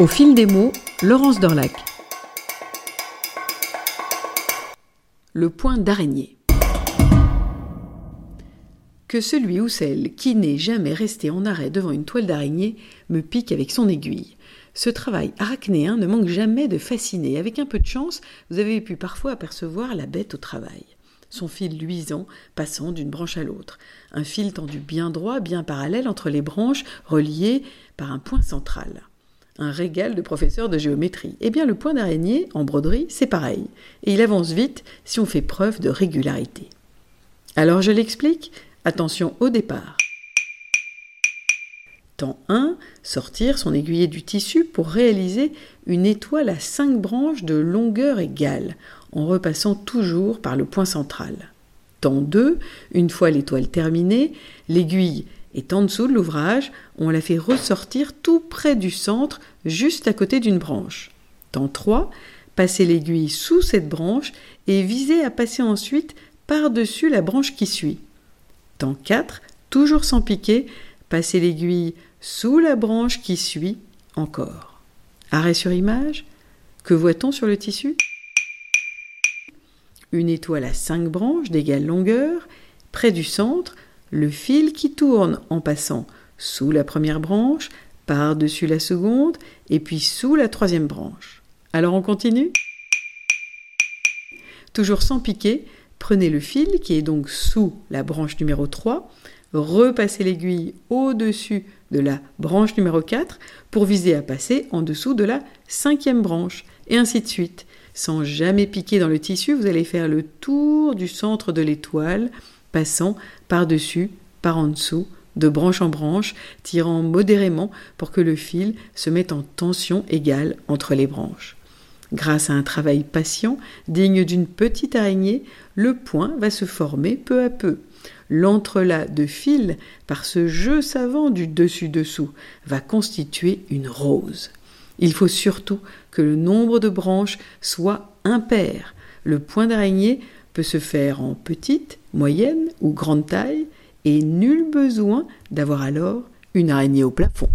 Au fil des mots, Laurence Dorlac. Le point d'araignée. Que celui ou celle qui n'est jamais resté en arrêt devant une toile d'araignée me pique avec son aiguille. Ce travail arachnéen ne manque jamais de fasciner. Avec un peu de chance, vous avez pu parfois apercevoir la bête au travail. Son fil luisant passant d'une branche à l'autre. Un fil tendu bien droit, bien parallèle entre les branches, reliées par un point central régal de professeur de géométrie. Eh bien, le point d'araignée, en broderie, c'est pareil. Et il avance vite si on fait preuve de régularité. Alors je l'explique. Attention au départ. Temps 1, sortir son aiguillé du tissu pour réaliser une étoile à 5 branches de longueur égale, en repassant toujours par le point central. Temps 2, une fois l'étoile terminée, l'aiguille est en dessous de l'ouvrage, on la fait ressortir tout près du centre, juste à côté d'une branche. Temps 3, passez l'aiguille sous cette branche et visez à passer ensuite par-dessus la branche qui suit. Temps 4, toujours sans piquer, passez l'aiguille sous la branche qui suit encore. Arrêt sur image. Que voit-on sur le tissu? Une étoile à 5 branches d'égale longueur, près du centre, le fil qui tourne en passant sous la première branche, par-dessus la seconde, et puis sous la troisième branche. Alors on continue? Toujours sans piquer, prenez le fil qui est donc sous la branche numéro 3, repassez l'aiguille au-dessus de la branche numéro 4 pour viser à passer en dessous de la cinquième branche, et ainsi de suite. Sans jamais piquer dans le tissu, vous allez faire le tour du centre de l'étoile passant par-dessus, par en dessous, de branche en branche, tirant modérément pour que le fil se mette en tension égale entre les branches. Grâce à un travail patient, digne d'une petite araignée, le point va se former peu à peu. L'entrelac de fil, par ce jeu savant du dessus-dessous, va constituer une rose. Il faut surtout que le nombre de branches soit impair. Le point d'araignée peut se faire en petite, moyenne ou grande taille, et nul besoin d'avoir alors une araignée au plafond.